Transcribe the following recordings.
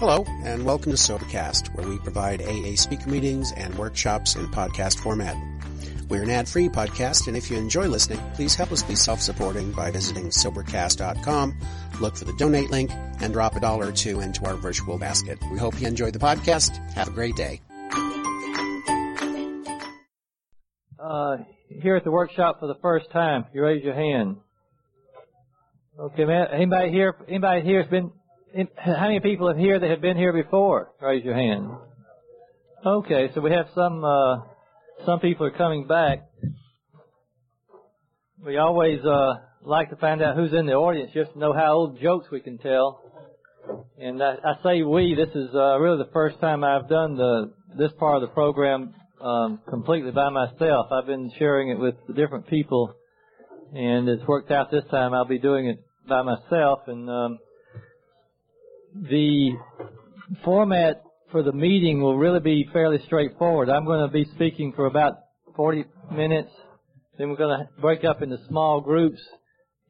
Hello, and welcome to Sobercast, where we provide AA speaker meetings and workshops in podcast format. We're an ad-free podcast, and if you enjoy listening, please help us be self-supporting by visiting Sobercast.com, look for the donate link, and drop a dollar or two into our virtual basket. We hope you enjoy the podcast. Have a great day. Uh, here at the workshop for the first time, you raise your hand. Okay, man. Anybody here? Anybody here has been how many people have here that have been here before? Raise your hand. Okay, so we have some uh, some people are coming back. We always uh, like to find out who's in the audience just to know how old jokes we can tell. And I, I say we. This is uh, really the first time I've done the this part of the program um, completely by myself. I've been sharing it with different people, and it's worked out this time. I'll be doing it by myself, and um, the format for the meeting will really be fairly straightforward. I'm going to be speaking for about 40 minutes. Then we're going to break up into small groups.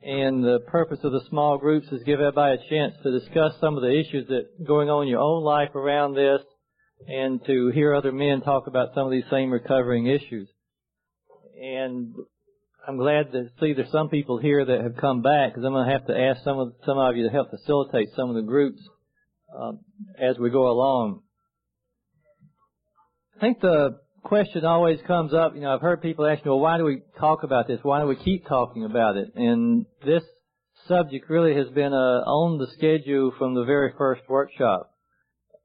And the purpose of the small groups is give everybody a chance to discuss some of the issues that are going on in your own life around this and to hear other men talk about some of these same recovering issues. And I'm glad to see there's some people here that have come back because I'm going to have to ask some of some of you to help facilitate some of the groups um, as we go along. I think the question always comes up. You know, I've heard people ask me, "Well, why do we talk about this? Why do we keep talking about it?" And this subject really has been uh, on the schedule from the very first workshop,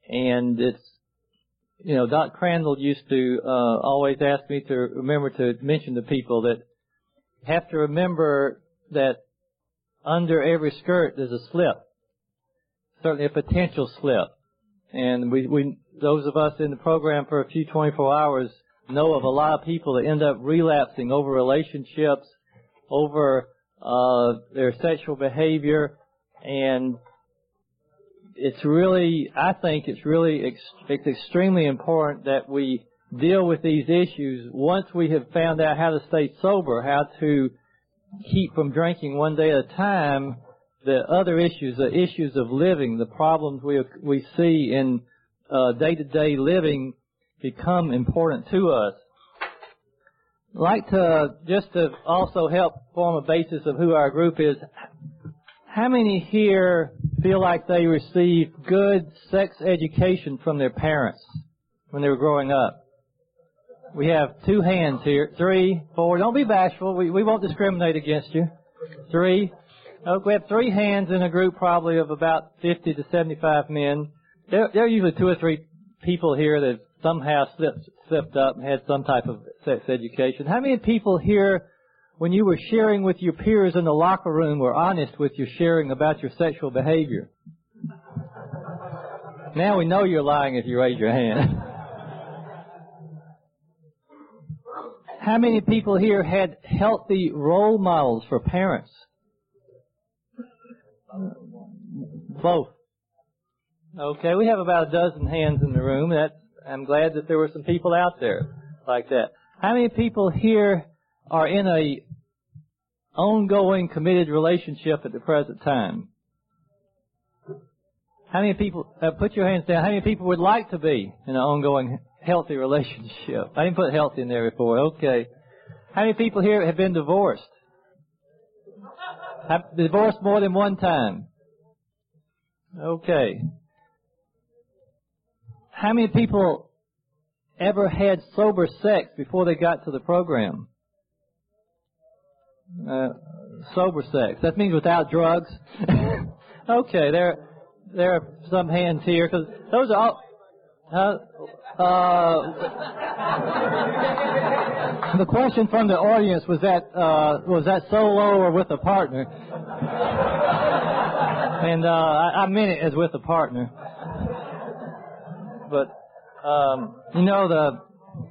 and it's you know, Doc Crandall used to uh, always ask me to remember to mention to people that have to remember that under every skirt there's a slip. Certainly a potential slip. And we, we, those of us in the program for a few 24 hours know of a lot of people that end up relapsing over relationships, over uh, their sexual behavior, and it's really, I think it's really, ex- it's extremely important that we deal with these issues once we have found out how to stay sober, how to keep from drinking one day at a time, the other issues, the issues of living, the problems we we see in day to day living become important to us. I'd like to uh, just to also help form a basis of who our group is. How many here feel like they received good sex education from their parents when they were growing up? We have two hands here. Three, four. Don't be bashful. We, we won't discriminate against you. Three. Oh, we have three hands in a group probably of about 50 to 75 men. There, there are usually two or three people here that somehow slipped, slipped up and had some type of sex education. How many people here, when you were sharing with your peers in the locker room, were honest with your sharing about your sexual behavior? Now we know you're lying if you raise your hand. How many people here had healthy role models for parents? Both. Okay, we have about a dozen hands in the room. That I'm glad that there were some people out there like that. How many people here are in a ongoing committed relationship at the present time? How many people, uh, put your hands down, how many people would like to be in an ongoing healthy relationship. I didn't put healthy in there before. Okay. How many people here have been divorced? Have divorced more than one time? Okay. How many people ever had sober sex before they got to the program? Uh, sober sex. That means without drugs. okay, there there are some hands here because those are all. Uh, uh, the question from the audience was that uh, was that solo or with a partner? And uh, I, I meant it as with a partner. But um, you know the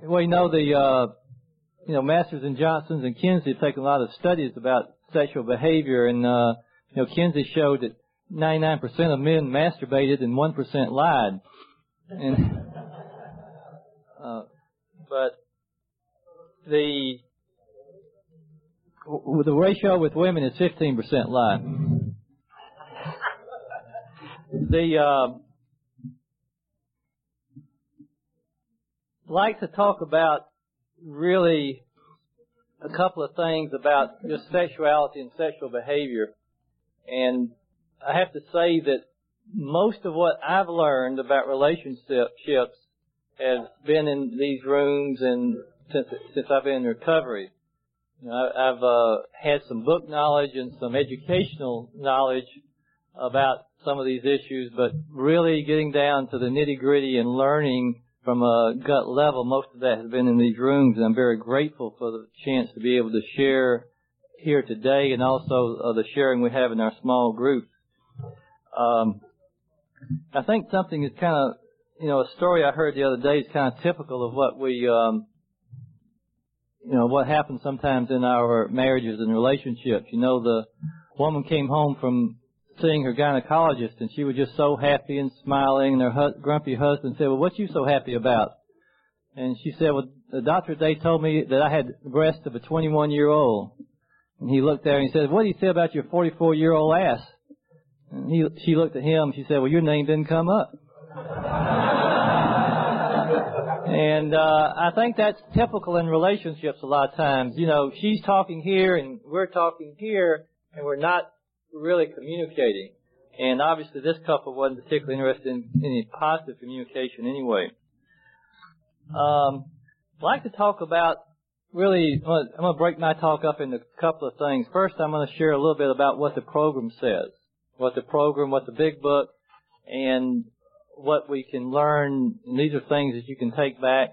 well, you know the uh, you know Masters and Johnsons and Kinsey have taken a lot of studies about sexual behavior, and uh, you know Kinsey showed that 99% of men masturbated and 1% lied. And, but the the ratio with women is 15% lying. the um, like to talk about really a couple of things about just sexuality and sexual behavior. And I have to say that most of what I've learned about relationships has been in these rooms and since since I've been in recovery. You know, I've uh, had some book knowledge and some educational knowledge about some of these issues, but really getting down to the nitty gritty and learning from a gut level, most of that has been in these rooms, and I'm very grateful for the chance to be able to share here today, and also uh, the sharing we have in our small groups. Um, I think something is kind of, you know, a story I heard the other day is kind of typical of what we, um, you know, what happens sometimes in our marriages and relationships. You know, the woman came home from seeing her gynecologist, and she was just so happy and smiling. And her hu- grumpy husband said, "Well, what you so happy about?" And she said, "Well, the doctor today told me that I had the breast of a 21 year old." And he looked there and he said, "What do you say about your 44 year old ass?" And he, she looked at him. She said, "Well, your name didn't come up." and uh, I think that's typical in relationships a lot of times. You know, she's talking here and we're talking here, and we're not really communicating. And obviously this couple wasn't particularly interested in any positive communication anyway. Um, I'd like to talk about really, I'm going to break my talk up into a couple of things. First, I'm going to share a little bit about what the program says. What the program, what the big book, and what we can learn. And these are things that you can take back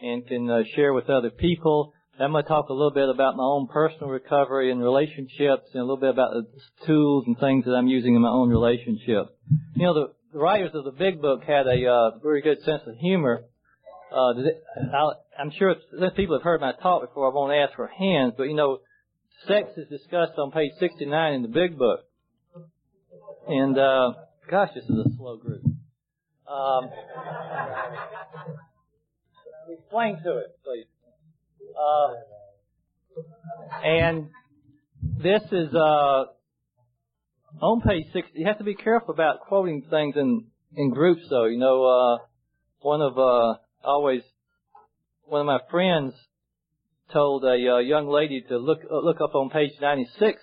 and can uh, share with other people. I'm going to talk a little bit about my own personal recovery and relationships and a little bit about the tools and things that I'm using in my own relationship. You know, the, the writers of the big book had a uh, very good sense of humor. Uh, I'm sure if people have heard my talk before, I won't ask for hands, but you know, sex is discussed on page 69 in the big book. And, uh, gosh, this is a slow group. Um, explain to it, please. Uh, and this is uh, on page six. You have to be careful about quoting things in in groups, though. You know, uh, one of uh, always one of my friends told a uh, young lady to look uh, look up on page 96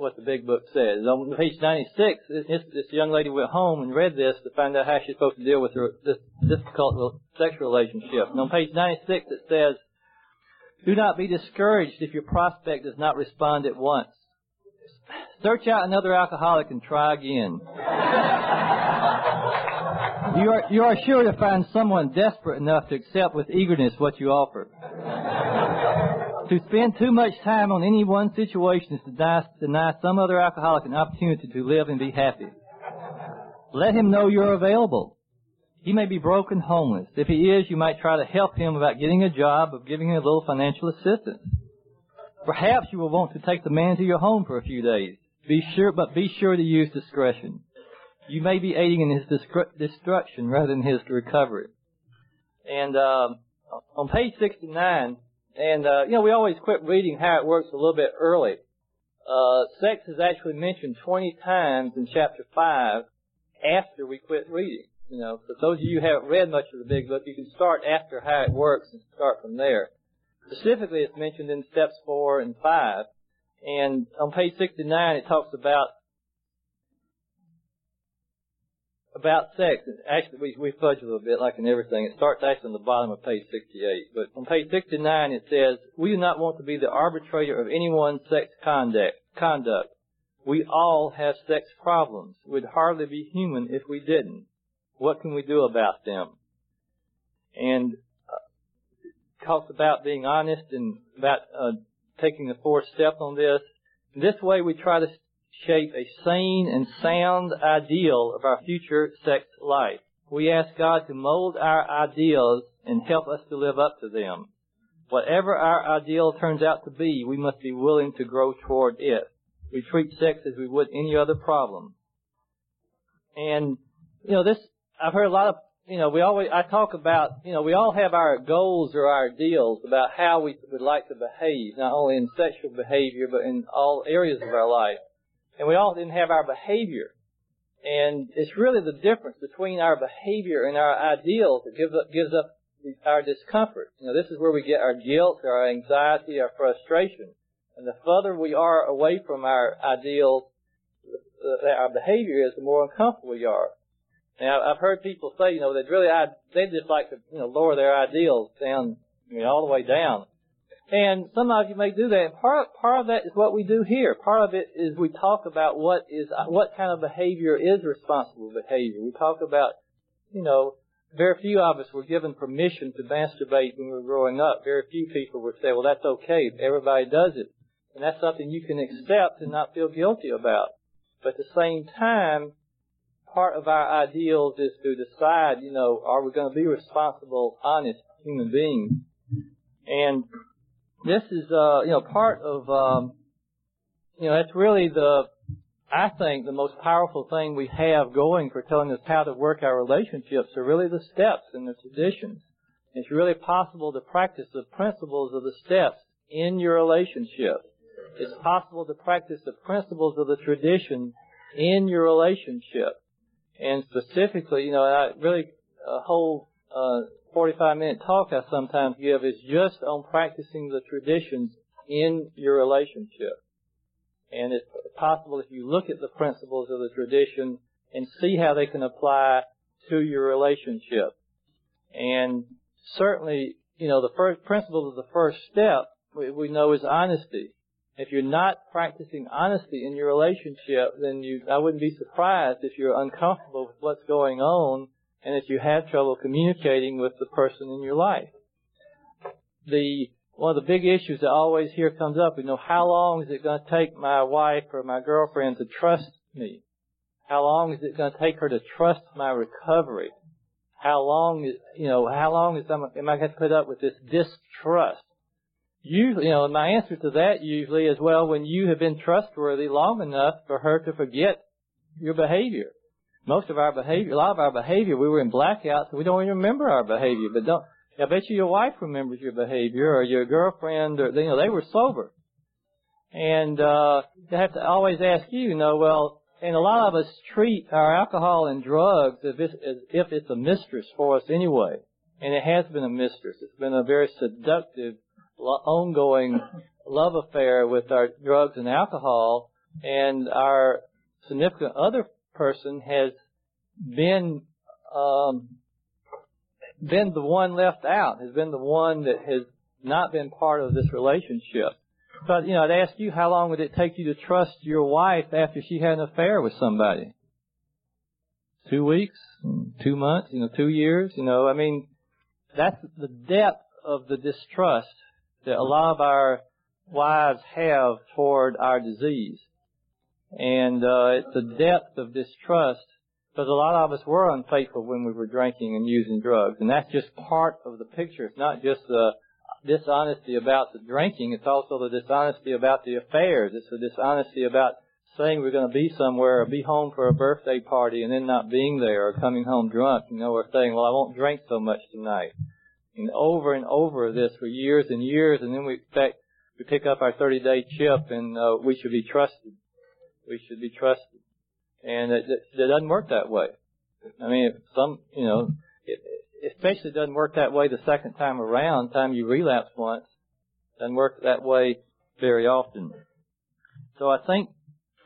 what the big book says. On page 96, this, this young lady went home and read this to find out how she's supposed to deal with her this difficult sexual relationship. And on page 96, it says do not be discouraged if your prospect does not respond at once. Search out another alcoholic and try again. You are, you are sure to find someone desperate enough to accept with eagerness what you offer. To spend too much time on any one situation is to deny, some other alcoholic an opportunity to live and be happy. Let him know you're available. He may be broken, homeless. If he is, you might try to help him about getting a job, of giving him a little financial assistance. Perhaps you will want to take the man to your home for a few days. Be sure, but be sure to use discretion. You may be aiding in his destruction rather than his recovery. And uh, on page 69, and uh, you know we always quit reading how it works a little bit early. Uh, sex is actually mentioned 20 times in chapter 5 after we quit reading. You know, for those of you who haven't read much of the big book, you can start after how it works and start from there. Specifically, it's mentioned in steps four and five. And on page 69, it talks about about sex. Actually, we, we fudge a little bit like in everything. It starts actually on the bottom of page 68. But on page 69, it says, We do not want to be the arbitrator of anyone's sex conduct. conduct. We all have sex problems. We'd hardly be human if we didn't. What can we do about them? And uh, talks about being honest and about uh, taking the fourth step on this. This way we try to shape a sane and sound ideal of our future sex life. We ask God to mold our ideals and help us to live up to them. Whatever our ideal turns out to be, we must be willing to grow toward it. We treat sex as we would any other problem. And, you know, this I've heard a lot of, you know, we always, I talk about, you know, we all have our goals or our ideals about how we would like to behave, not only in sexual behavior, but in all areas of our life. And we all didn't have our behavior. And it's really the difference between our behavior and our ideals that gives up, gives us, our discomfort. You know, this is where we get our guilt, our anxiety, our frustration. And the further we are away from our ideals, our behavior is, the more uncomfortable we are. Now, I've heard people say, you know, they'd really, I they'd just like to, you know, lower their ideals down, I mean, all the way down. And some of you may do that. Part part of that is what we do here. Part of it is we talk about what is what kind of behavior is responsible behavior. We talk about, you know, very few of us were given permission to masturbate when we were growing up. Very few people would say, well, that's okay. Everybody does it. And that's something you can accept and not feel guilty about. But at the same time, part of our ideals is to decide, you know, are we going to be responsible, honest human beings? And this is, uh, you know, part of, um, you know, that's really the, I think the most powerful thing we have going for telling us how to work our relationships are really the steps and the traditions. It's really possible to practice the principles of the steps in your relationship. It's possible to practice the principles of the tradition in your relationship. And specifically, you know, I really a whole uh, 45 minute talk I sometimes give is just on practicing the traditions in your relationship. And it's possible if you look at the principles of the tradition and see how they can apply to your relationship. And certainly, you know, the first principle of the first step we, we know is honesty. If you're not practicing honesty in your relationship, then you, I wouldn't be surprised if you're uncomfortable with what's going on and if you have trouble communicating with the person in your life. The one of the big issues that always here comes up, you know, how long is it going to take my wife or my girlfriend to trust me? How long is it going to take her to trust my recovery? How long is, you know, how long is am I going to put up with this distrust? Usually, you know, and my answer to that usually is, well, when you have been trustworthy long enough for her to forget your behavior most of our behavior, a lot of our behavior, we were in blackouts, and we don't even remember our behavior. But don't, I bet you your wife remembers your behavior, or your girlfriend, or you know they were sober, and uh, they have to always ask you, you know, well, and a lot of us treat our alcohol and drugs as if, as if it's a mistress for us anyway, and it has been a mistress. It's been a very seductive, ongoing love affair with our drugs and alcohol, and our significant other person has been um, been the one left out, has been the one that has not been part of this relationship. But you know, I'd ask you, how long would it take you to trust your wife after she had an affair with somebody? Two weeks, two months, you know, two years. You know, I mean, that's the depth of the distrust that a lot of our wives have toward our disease. And uh, it's the depth of distrust because a lot of us were unfaithful when we were drinking and using drugs, and that's just part of the picture. It's not just the dishonesty about the drinking; it's also the dishonesty about the affairs. It's the dishonesty about saying we're going to be somewhere or be home for a birthday party and then not being there or coming home drunk, you know, or saying, well, I won't drink so much tonight. And over and over this for years and years, and then we expect we pick up our 30 day chip and uh, we should be trusted we should be trusted. And it, it, it doesn't work that way. I mean, some, you know, it, it especially doesn't work that way the second time around, time you relapse once. Doesn't work that way very often. So I think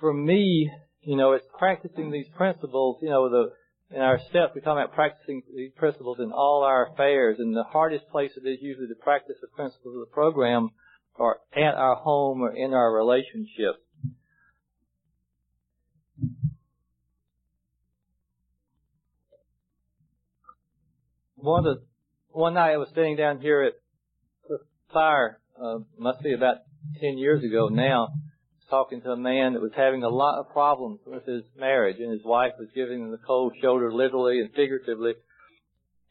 for me, you know, it's practicing these principles, you know, the, in our steps, we talk about practicing these principles in all our affairs, and the hardest place it is usually to practice the principles of the program are at our home or in our relationships. One of the, one night I was sitting down here at the fire, uh, must be about 10 years ago now, talking to a man that was having a lot of problems with his marriage and his wife was giving him the cold shoulder literally and figuratively.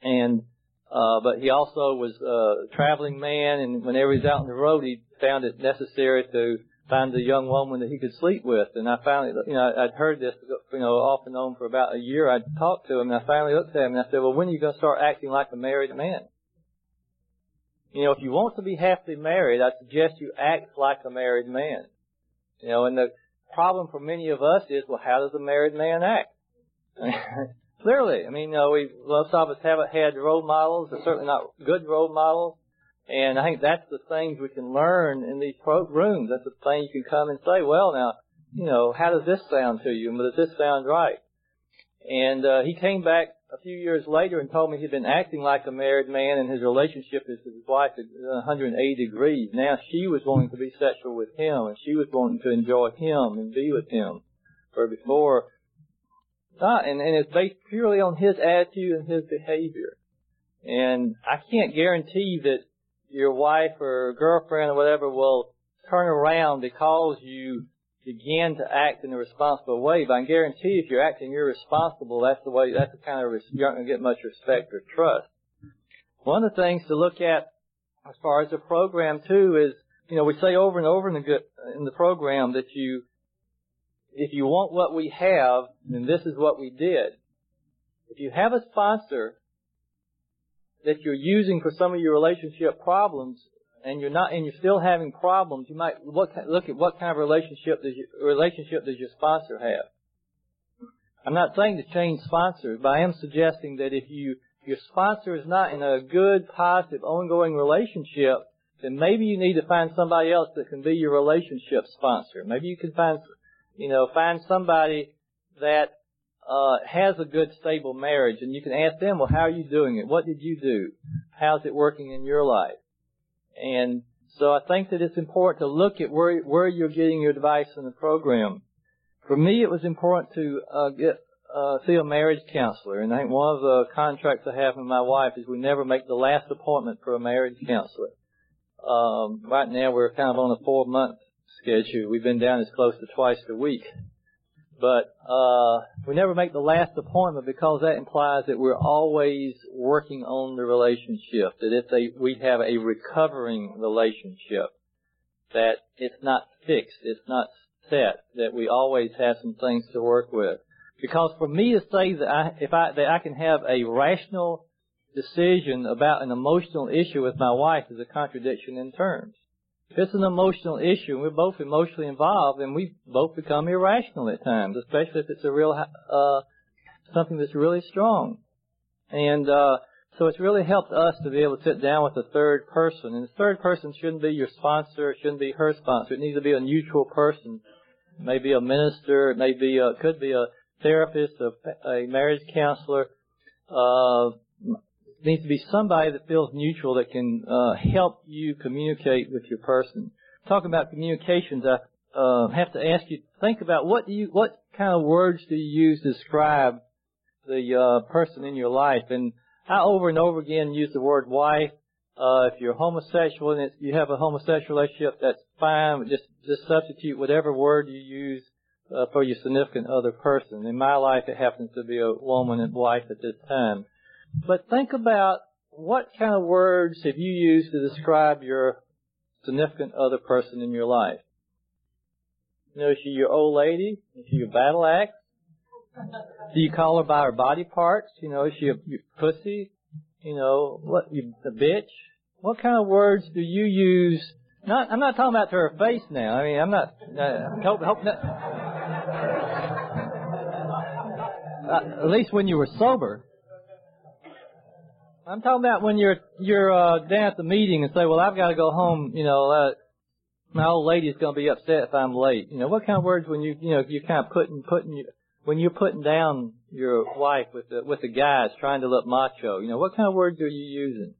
And, uh, but he also was a traveling man and whenever he's out on the road he found it necessary to find a young woman that he could sleep with. And I finally, you know, I'd heard this, you know, off and on for about a year. I'd talked to him and I finally looked at him and I said, well, when are you going to start acting like a married man? You know, if you want to be happily married, I suggest you act like a married man. You know, and the problem for many of us is, well, how does a married man act? Clearly, I mean, you know, we most of us haven't had role models. They're certainly not good role models. And I think that's the things we can learn in these pro- rooms. That's the thing you can come and say, well, now, you know, how does this sound to you? Does this sound right? And uh, he came back a few years later and told me he'd been acting like a married man and his relationship with his wife at 180 degrees. Now she was wanting to be sexual with him and she was wanting to enjoy him and be with him. Where before, not, and, and it's based purely on his attitude and his behavior. And I can't guarantee that your wife or girlfriend or whatever will turn around because you begin to act in a responsible way. But I guarantee if you're acting irresponsible, that's the way, that's the kind of, you're not going to get much respect or trust. One of the things to look at as far as the program too is, you know, we say over and over in the, in the program that you, if you want what we have, then this is what we did. If you have a sponsor that you're using for some of your relationship problems, and you're not, and you're still having problems, you might look, look at what kind of relationship does your, relationship does your sponsor have. I'm not saying to change sponsors, but I am suggesting that if you, your sponsor is not in a good, positive, ongoing relationship, then maybe you need to find somebody else that can be your relationship sponsor. Maybe you can find, you know, find somebody that uh, has a good, stable marriage, and you can ask them, well, how are you doing it? What did you do? How's it working in your life? And so I think that it's important to look at where where you're getting your advice in the program. For me, it was important to uh, get uh, see a marriage counselor, and I think one of the contracts I have with my wife is we never make the last appointment for a marriage counselor. Um, right now, we're kind of on a four month schedule. We've been down as close to twice a week. But uh, we never make the last appointment because that implies that we're always working on the relationship. That if they, we have a recovering relationship, that it's not fixed, it's not set, that we always have some things to work with. Because for me to say that I, if I, that I can have a rational decision about an emotional issue with my wife is a contradiction in terms. If it's an emotional issue and we're both emotionally involved, then we both become irrational at times, especially if it's a real, uh, something that's really strong. And, uh, so it's really helped us to be able to sit down with a third person. And the third person shouldn't be your sponsor, it shouldn't be her sponsor. It needs to be a neutral person. It may be a minister, it may be a, could be a therapist, a, a marriage counselor, uh, needs to be somebody that feels neutral that can uh, help you communicate with your person. Talking about communications, I uh, have to ask you think about what do you what kind of words do you use to describe the uh, person in your life? And I over and over again use the word wife. Uh, if you're homosexual and you have a homosexual relationship, that's fine. Just just substitute whatever word you use uh, for your significant other person. In my life, it happens to be a woman and wife at this time. But think about what kind of words have you used to describe your significant other person in your life? You know, is she your old lady? Is she your battle axe? Do you call her by her body parts? You know, is she a, your pussy? You know, what, you, a bitch? What kind of words do you use? Not, I'm not talking about to her face now. I mean, I'm not, uh, hope, hope not. Uh, at least when you were sober. I'm talking about when you're you're uh, down at the meeting and say, "Well, I've got to go home." You know, uh, my old lady's going to be upset if I'm late. You know, what kind of words when you you know you're kind of putting putting when you're putting down your wife with the with the guys trying to look macho. You know, what kind of words are you using?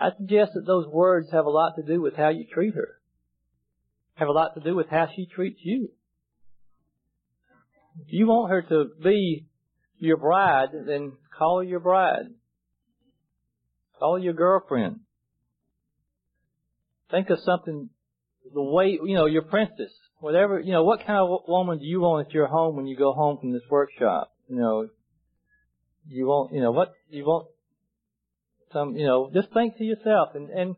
I suggest that those words have a lot to do with how you treat her. Have a lot to do with how she treats you. If you want her to be your bride, then call her your bride. Call your girlfriend. Think of something, the way, you know, your princess, whatever, you know, what kind of woman do you want at your home when you go home from this workshop? You know, you want, you know, what, you want some, you know, just think to yourself and, and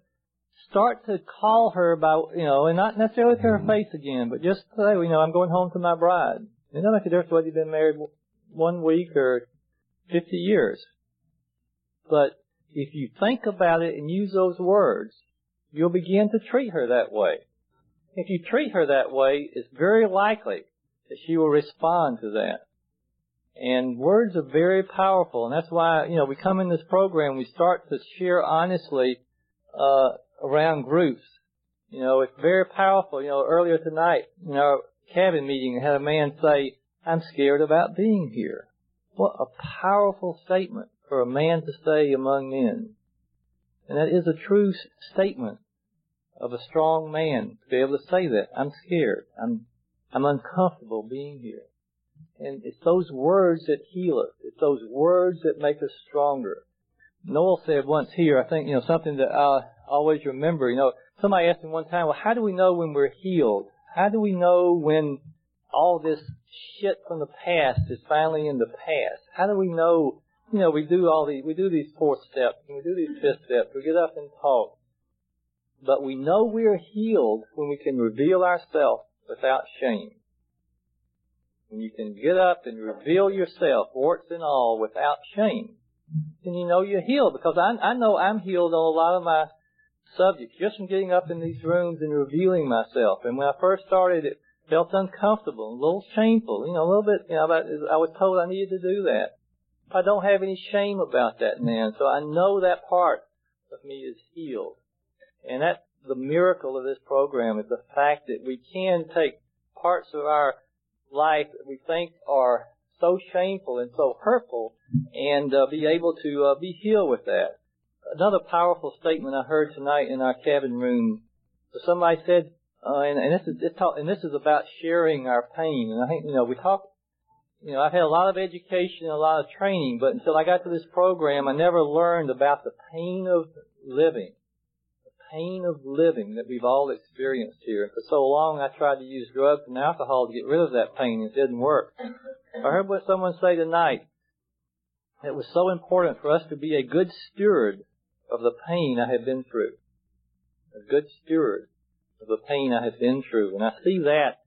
start to call her by, you know, and not necessarily to her mm-hmm. face again, but just say, you know, I'm going home to my bride. It doesn't make a difference whether you've been married one week or 50 years. But if you think about it and use those words, you'll begin to treat her that way. If you treat her that way, it's very likely that she will respond to that. And words are very powerful, and that's why, you know, we come in this program, we start to share honestly, uh, around groups. You know, it's very powerful. You know, earlier tonight, in our cabin meeting, I had a man say, I'm scared about being here. What a powerful statement for a man to say among men. And that is a true statement of a strong man to be able to say that. I'm scared. I'm, I'm uncomfortable being here. And it's those words that heal us. It's those words that make us stronger. Noel said once here, I think, you know, something that I always remember, you know, somebody asked me one time, well, how do we know when we're healed? How do we know when all this shit from the past is finally in the past? How do we know, you know, we do all these, we do these four steps, and we do these fifth steps, we get up and talk. But we know we're healed when we can reveal ourselves without shame. When you can get up and reveal yourself, warts and all, without shame, then you know you're healed. Because I, I know I'm healed on a lot of my subjects just from getting up in these rooms and revealing myself. And when I first started, it felt uncomfortable, a little shameful, you know, a little bit, you know, I was told I needed to do that. I don't have any shame about that man, so I know that part of me is healed. And that's the miracle of this program is the fact that we can take parts of our life that we think are so shameful and so hurtful and uh, be able to uh, be healed with that. Another powerful statement I heard tonight in our cabin room. Somebody said, uh, and, and this is talk, and this is about sharing our pain. And I think you know we talk. You know, I've had a lot of education and a lot of training, but until I got to this program, I never learned about the pain of living The pain of living that we've all experienced here. And for so long, I tried to use drugs and alcohol to get rid of that pain. And it didn't work. I heard what someone say tonight. It was so important for us to be a good steward of the pain I have been through. A good steward of the pain I have been through. And I see that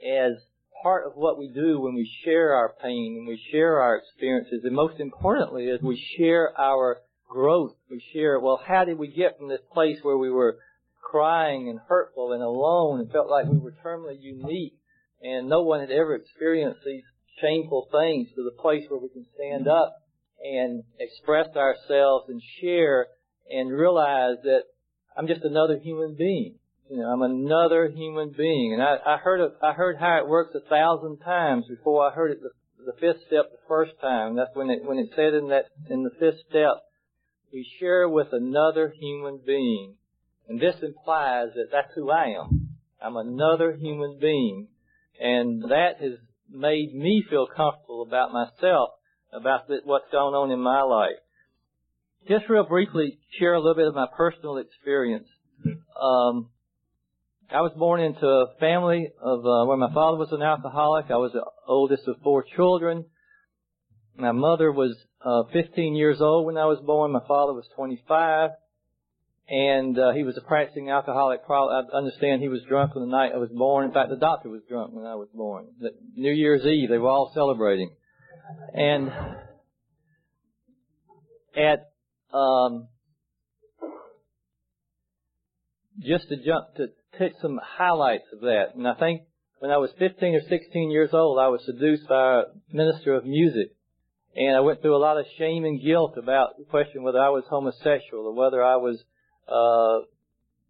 as part of what we do when we share our pain and we share our experiences. And most importantly, is we share our growth. We share, well, how did we get from this place where we were crying and hurtful and alone and felt like we were terminally unique and no one had ever experienced these shameful things to the place where we can stand up and express ourselves and share and realize that I'm just another human being. You know, I'm another human being. And I, I heard of, I heard how it works a thousand times before I heard it the, the fifth step the first time. That's when it when it said in that in the fifth step we share with another human being. And this implies that that's who I am. I'm another human being. And that has made me feel comfortable about myself, about what's going on in my life. Just real briefly, share a little bit of my personal experience. Um, I was born into a family of uh, where my father was an alcoholic. I was the oldest of four children. My mother was uh, 15 years old when I was born. My father was 25, and uh, he was a practicing alcoholic. Probably, I understand he was drunk on the night I was born. In fact, the doctor was drunk when I was born. New Year's Eve, they were all celebrating, and at um, just to jump to take some highlights of that, and I think when I was 15 or 16 years old, I was seduced by a minister of music and I went through a lot of shame and guilt about the question whether I was homosexual or whether I was, uh,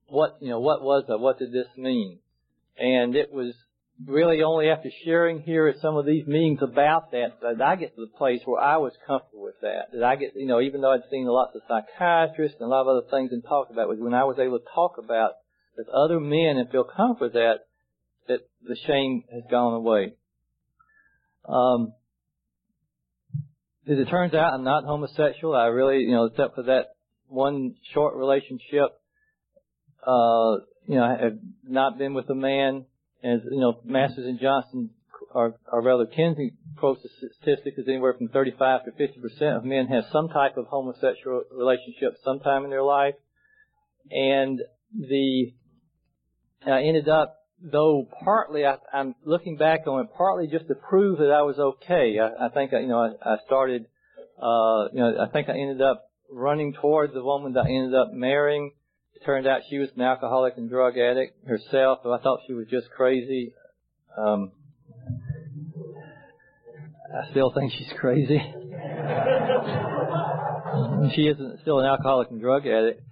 what, you know, what was that? What did this mean? And it was really only after sharing here at some of these meetings about that that I get to the place where I was comfortable with that. That I get, you know, even though I'd seen lots of psychiatrists and a lot of other things and talked about, was when I was able to talk about with other men and feel comfortable that, that the shame has gone away. Um, as it turns out, I'm not homosexual. I really, you know, except for that one short relationship, uh, you know, I have not been with a man. As you know, Masters and Johnson are, are rather Kinsey quotes the statistic is anywhere from 35 to 50 percent of men have some type of homosexual relationship sometime in their life, and the I ended up though partly I, I'm looking back on it, partly just to prove that I was okay. I, I think I, you know I, I started, uh, you know, I think I ended up running towards the woman that I ended up marrying. It turned out she was an alcoholic and drug addict herself. I thought she was just crazy. Um, I still think she's crazy. she isn't still an alcoholic and drug addict,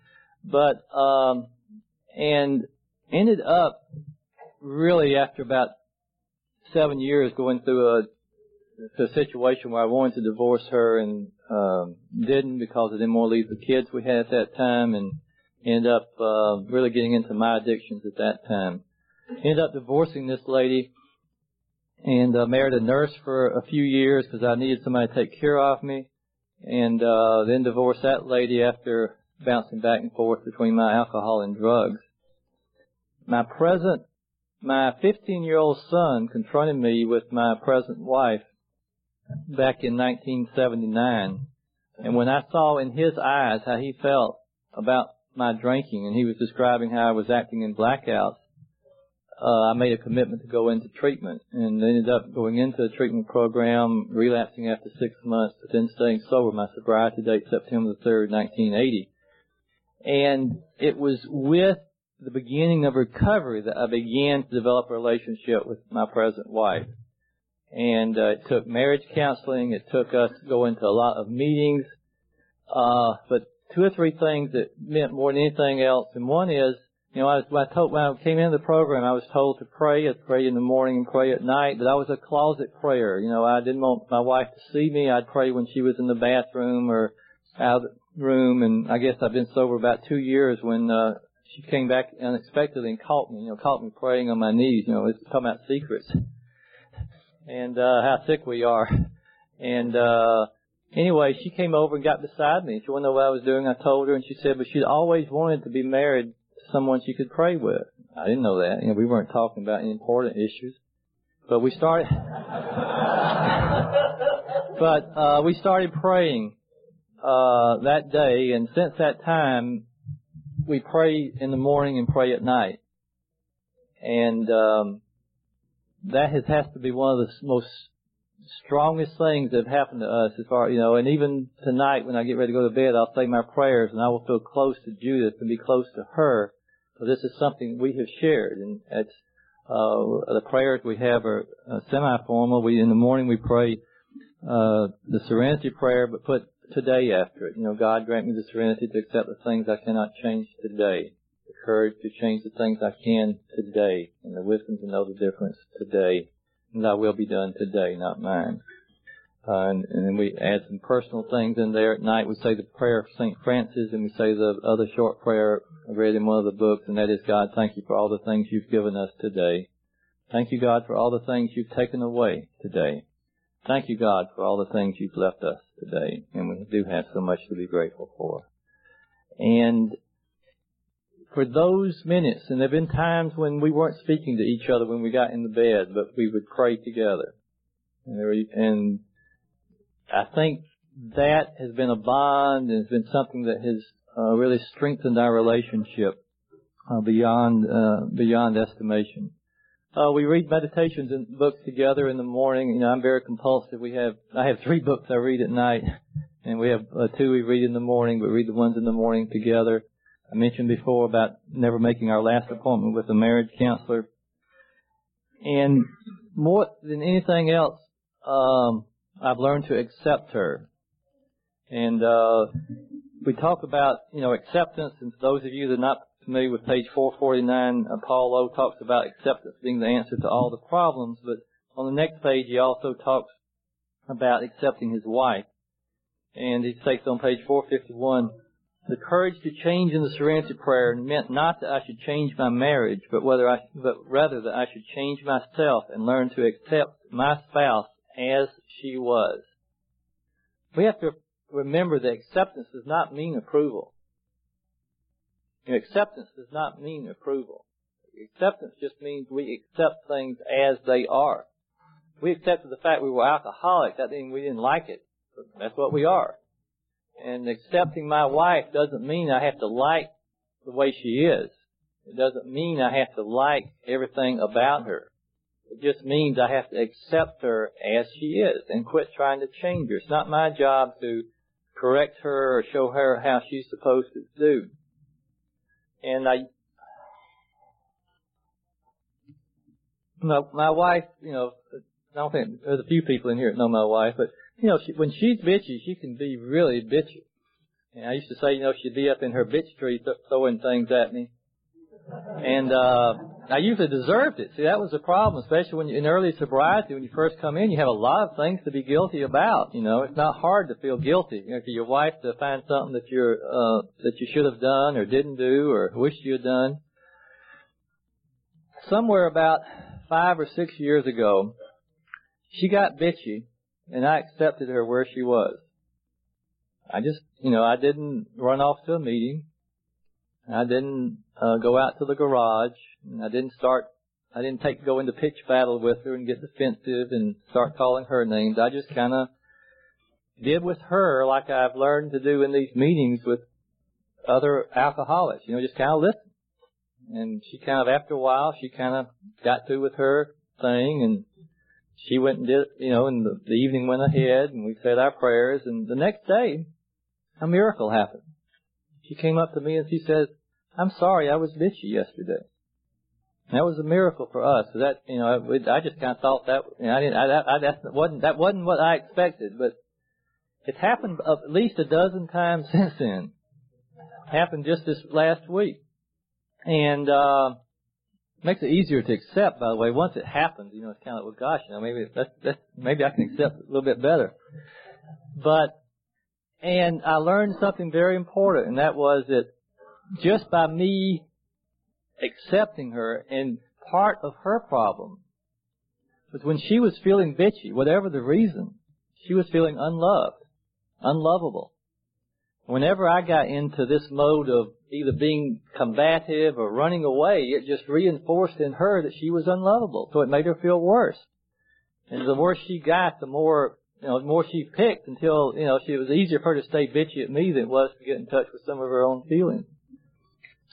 but um, and ended up really after about seven years going through a, a situation where I wanted to divorce her and um, didn't because I didn't want to leave the kids we had at that time, and ended up uh, really getting into my addictions at that time. Ended up divorcing this lady and uh, married a nurse for a few years because I needed somebody to take care of me, and uh, then divorced that lady after bouncing back and forth between my alcohol and drugs. My present, my 15 year old son confronted me with my present wife back in 1979. And when I saw in his eyes how he felt about my drinking and he was describing how I was acting in blackouts, uh, I made a commitment to go into treatment and ended up going into a treatment program, relapsing after six months, but then staying sober. My sobriety date September the 3rd, 1980. And it was with the beginning of recovery that I began to develop a relationship with my present wife. And uh, it took marriage counseling. It took us going to a lot of meetings. Uh, but two or three things that meant more than anything else. And one is you know, I was, when I told, when I came into the program, I was told to pray. I'd pray in the morning and pray at night, but I was a closet prayer. You know, I didn't want my wife to see me. I'd pray when she was in the bathroom or out of the room. And I guess I've been sober about two years when, uh, she came back unexpectedly and caught me, you know, caught me praying on my knees. You know, it's talking about secrets and, uh, how sick we are. And, uh, anyway, she came over and got beside me. She wanted to know what I was doing. I told her and she said, but she'd always wanted to be married to someone she could pray with. I didn't know that. You know, we weren't talking about any important issues. But we started, but, uh, we started praying, uh, that day and since that time, we pray in the morning and pray at night. And, um, that has, has to be one of the most strongest things that have happened to us as far, you know, and even tonight when I get ready to go to bed, I'll say my prayers and I will feel close to Judith and be close to her so this is something we have shared, and it's uh, the prayers we have are uh, semi-formal. We in the morning we pray uh, the Serenity Prayer, but put today after it. You know, God grant me the serenity to accept the things I cannot change today, the courage to change the things I can today, and the wisdom to know the difference today. And Thy will be done today, not mine. Uh, and, and then we add some personal things in there. At night we say the prayer of St. Francis and we say the other short prayer I read in one of the books and that is God, thank you for all the things you've given us today. Thank you God for all the things you've taken away today. Thank you God for all the things you've left us today. And we do have so much to be grateful for. And for those minutes, and there have been times when we weren't speaking to each other when we got in the bed, but we would pray together. And, there, and I think that has been a bond and has been something that has uh, really strengthened our relationship uh, beyond uh, beyond estimation. Uh, we read meditations and books together in the morning. You know, I'm very compulsive. We have I have three books I read at night, and we have uh, two we read in the morning. We read the ones in the morning together. I mentioned before about never making our last appointment with a marriage counselor, and more than anything else, um, I've learned to accept her. And uh, we talk about, you know, acceptance, and for those of you that are not familiar with page 449, uh, Paul O. talks about acceptance being the answer to all the problems, but on the next page he also talks about accepting his wife. And he states on page 451, the courage to change in the serenity prayer meant not that I should change my marriage, but whether I, but rather that I should change myself and learn to accept my spouse as she was. We have to remember that acceptance does not mean approval. Know, acceptance does not mean approval. Acceptance just means we accept things as they are. We accepted the fact we were alcoholic. That didn't we didn't like it. That's what we are. And accepting my wife doesn't mean I have to like the way she is. It doesn't mean I have to like everything about her. It just means I have to accept her as she is and quit trying to change her. It's not my job to correct her or show her how she's supposed to do. And I, my, my wife, you know, I don't think there's a few people in here that know my wife, but you know, she, when she's bitchy, she can be really bitchy. And I used to say, you know, she'd be up in her bitch tree th- throwing things at me. And, uh, I usually deserved it. See, that was the problem, especially when you, in early sobriety, when you first come in, you have a lot of things to be guilty about. You know, it's not hard to feel guilty. You know, for your wife to find something that you're, uh, that you should have done or didn't do or wished you had done. Somewhere about five or six years ago, she got bitchy and I accepted her where she was. I just, you know, I didn't run off to a meeting. I didn't uh, go out to the garage. And I didn't start. I didn't take go into pitch battle with her and get defensive and start calling her names. I just kind of did with her like I've learned to do in these meetings with other alcoholics. You know, just kind of listen. And she kind of, after a while, she kind of got through with her thing and she went and did, you know, and the, the evening went ahead and we said our prayers and the next day, a miracle happened. She came up to me and she said, I'm sorry, I was bitchy yesterday. That was a miracle for us. That you know, I just kind of thought that you know, I didn't. I, I, that wasn't that wasn't what I expected, but it's happened at least a dozen times since then. Happened just this last week, and uh, makes it easier to accept. By the way, once it happens, you know, it's kind of like, well, gosh, you know, maybe that's, that's maybe I can accept a little bit better. But and I learned something very important, and that was that just by me accepting her, and part of her problem was when she was feeling bitchy, whatever the reason, she was feeling unloved, unlovable. Whenever I got into this mode of either being combative or running away, it just reinforced in her that she was unlovable. So it made her feel worse. And the worse she got, the more, you know, the more she picked until, you know, she, it was easier for her to stay bitchy at me than it was to get in touch with some of her own feelings.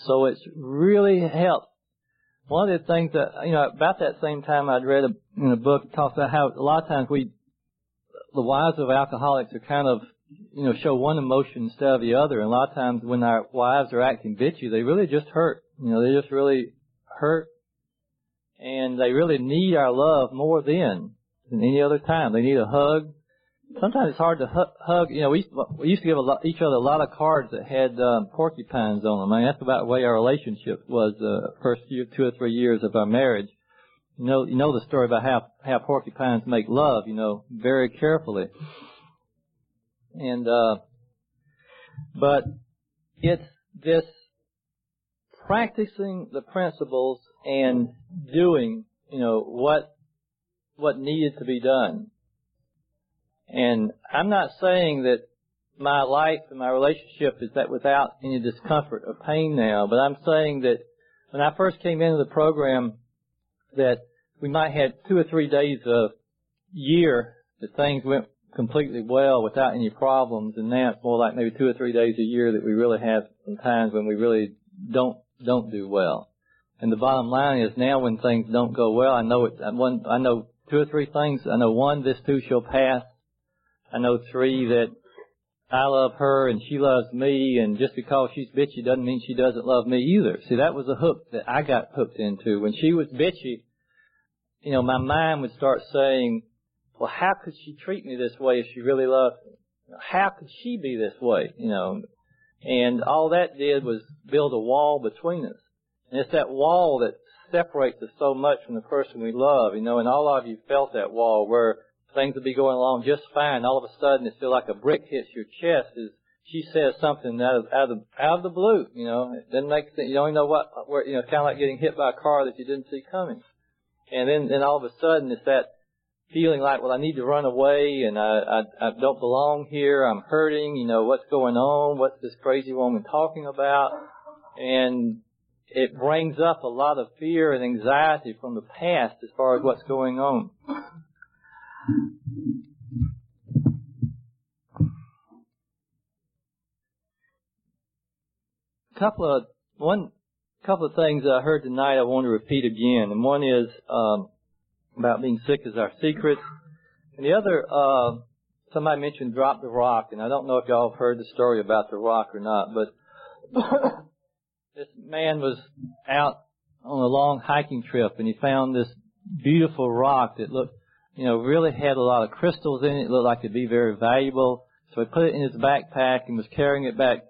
So it's really helped. One of the things that, you know, about that same time I'd read a, in a book, talks about how a lot of times we, the wives of alcoholics are kind of, you know, show one emotion instead of the other. And a lot of times when our wives are acting bitchy, they really just hurt. You know, they just really hurt. And they really need our love more then than any other time. They need a hug sometimes it's hard to hug. You know, we used, we used to give a lot, each other a lot of cards that had um, porcupines on them. I mean, that's about the way our relationship was the uh, first few, two or three years of our marriage. You know, you know the story about how how porcupines make love. You know, very carefully. And uh, but it's this practicing the principles and doing, you know, what what needed to be done and I'm not saying that my life and my relationship is that without any discomfort or pain now, but I'm saying that when I first came into the program, that we might have two or three days a year that things went completely well without any problems, and now it's more like maybe two or three days a year that we really have some times when we really don't don't do well. And the bottom line is now when things don't go well, I know it. One, I know two or three things. I know one, this too shall pass. I know three that I love her and she loves me, and just because she's bitchy doesn't mean she doesn't love me either. See, that was a hook that I got hooked into. When she was bitchy, you know, my mind would start saying, well, how could she treat me this way if she really loved me? How could she be this way? You know, and all that did was build a wall between us. And it's that wall that separates us so much from the person we love, you know, and all of you felt that wall where things would be going along just fine. All of a sudden, it feels like a brick hits your chest. Is she says something out of out of out of the blue? You know, it doesn't make sense. You don't even know what where you know, kind of like getting hit by a car that you didn't see coming. And then then all of a sudden, it's that feeling like, well, I need to run away, and I I, I don't belong here. I'm hurting. You know, what's going on? What's this crazy woman talking about? And it brings up a lot of fear and anxiety from the past as far as what's going on. Couple of one couple of things I heard tonight I want to repeat again, and one is um, about being sick is our secret, and the other uh, somebody mentioned drop the rock, and I don't know if y'all have heard the story about the rock or not, but this man was out on a long hiking trip, and he found this beautiful rock that looked you know, really had a lot of crystals in it. It looked like it'd be very valuable. So he put it in his backpack and was carrying it back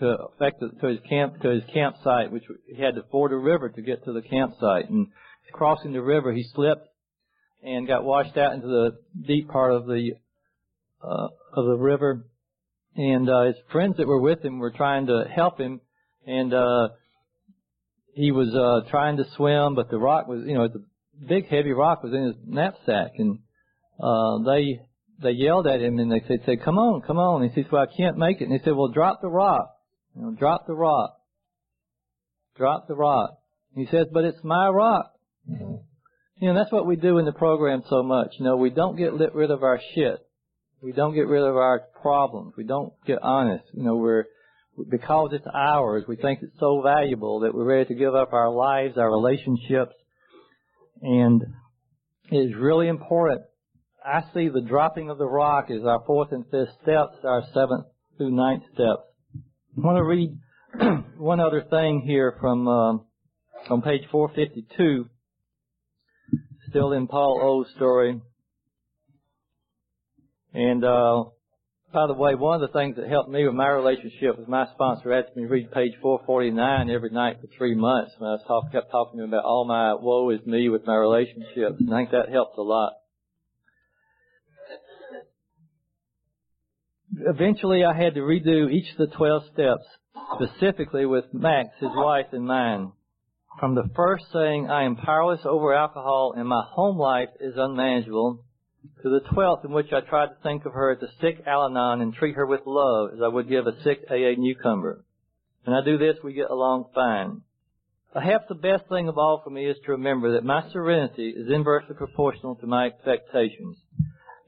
to to, to his camp to his campsite, which he had to ford a river to get to the campsite. And crossing the river, he slipped and got washed out into the deep part of the uh, of the river. And uh, his friends that were with him were trying to help him, and uh, he was uh, trying to swim, but the rock was, you know, the big heavy rock was in his knapsack, and uh, they they yelled at him and they said, said, "Come on, come on!" And he says, "Well, I can't make it." And he said, "Well, drop the rock, you know, drop the rock, drop the rock." And he says, "But it's my rock." You know, that's what we do in the program so much. You know, we don't get rid of our shit. We don't get rid of our problems. We don't get honest. You know, we're because it's ours. We think it's so valuable that we're ready to give up our lives, our relationships, and it is really important. I see the dropping of the rock as our fourth and fifth steps, our seventh through ninth steps. I want to read one other thing here from um, on page 452, still in Paul O's story. And uh, by the way, one of the things that helped me with my relationship was my sponsor asked me to read page 449 every night for three months. When I was talk, kept talking to him about all my woe is me with my relationships. And I think that helped a lot. Eventually, I had to redo each of the 12 steps, specifically with Max, his wife, in mind. From the first saying, I am powerless over alcohol and my home life is unmanageable, to the twelfth in which I tried to think of her as a sick Al-Anon and treat her with love as I would give a sick AA newcomer. When I do this, we get along fine. Uh, perhaps the best thing of all for me is to remember that my serenity is inversely proportional to my expectations.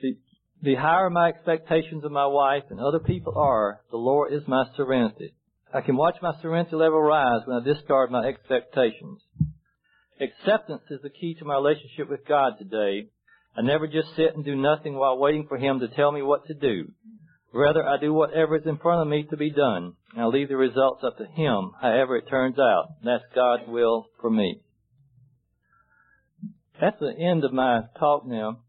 The, the higher my expectations of my wife and other people are, the lower is my serenity. I can watch my serenity level rise when I discard my expectations. Acceptance is the key to my relationship with God today I never just sit and do nothing while waiting for Him to tell me what to do. Rather, I do whatever is in front of me to be done, and I leave the results up to Him, however it turns out. That's God's will for me. That's the end of my talk now.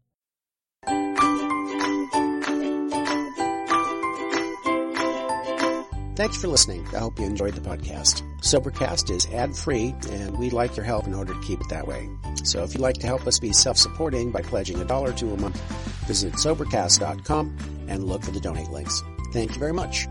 Thanks for listening. I hope you enjoyed the podcast. Sobercast is ad free, and we'd like your help in order to keep it that way. So if you'd like to help us be self supporting by pledging a dollar to a month, visit Sobercast.com and look for the donate links. Thank you very much.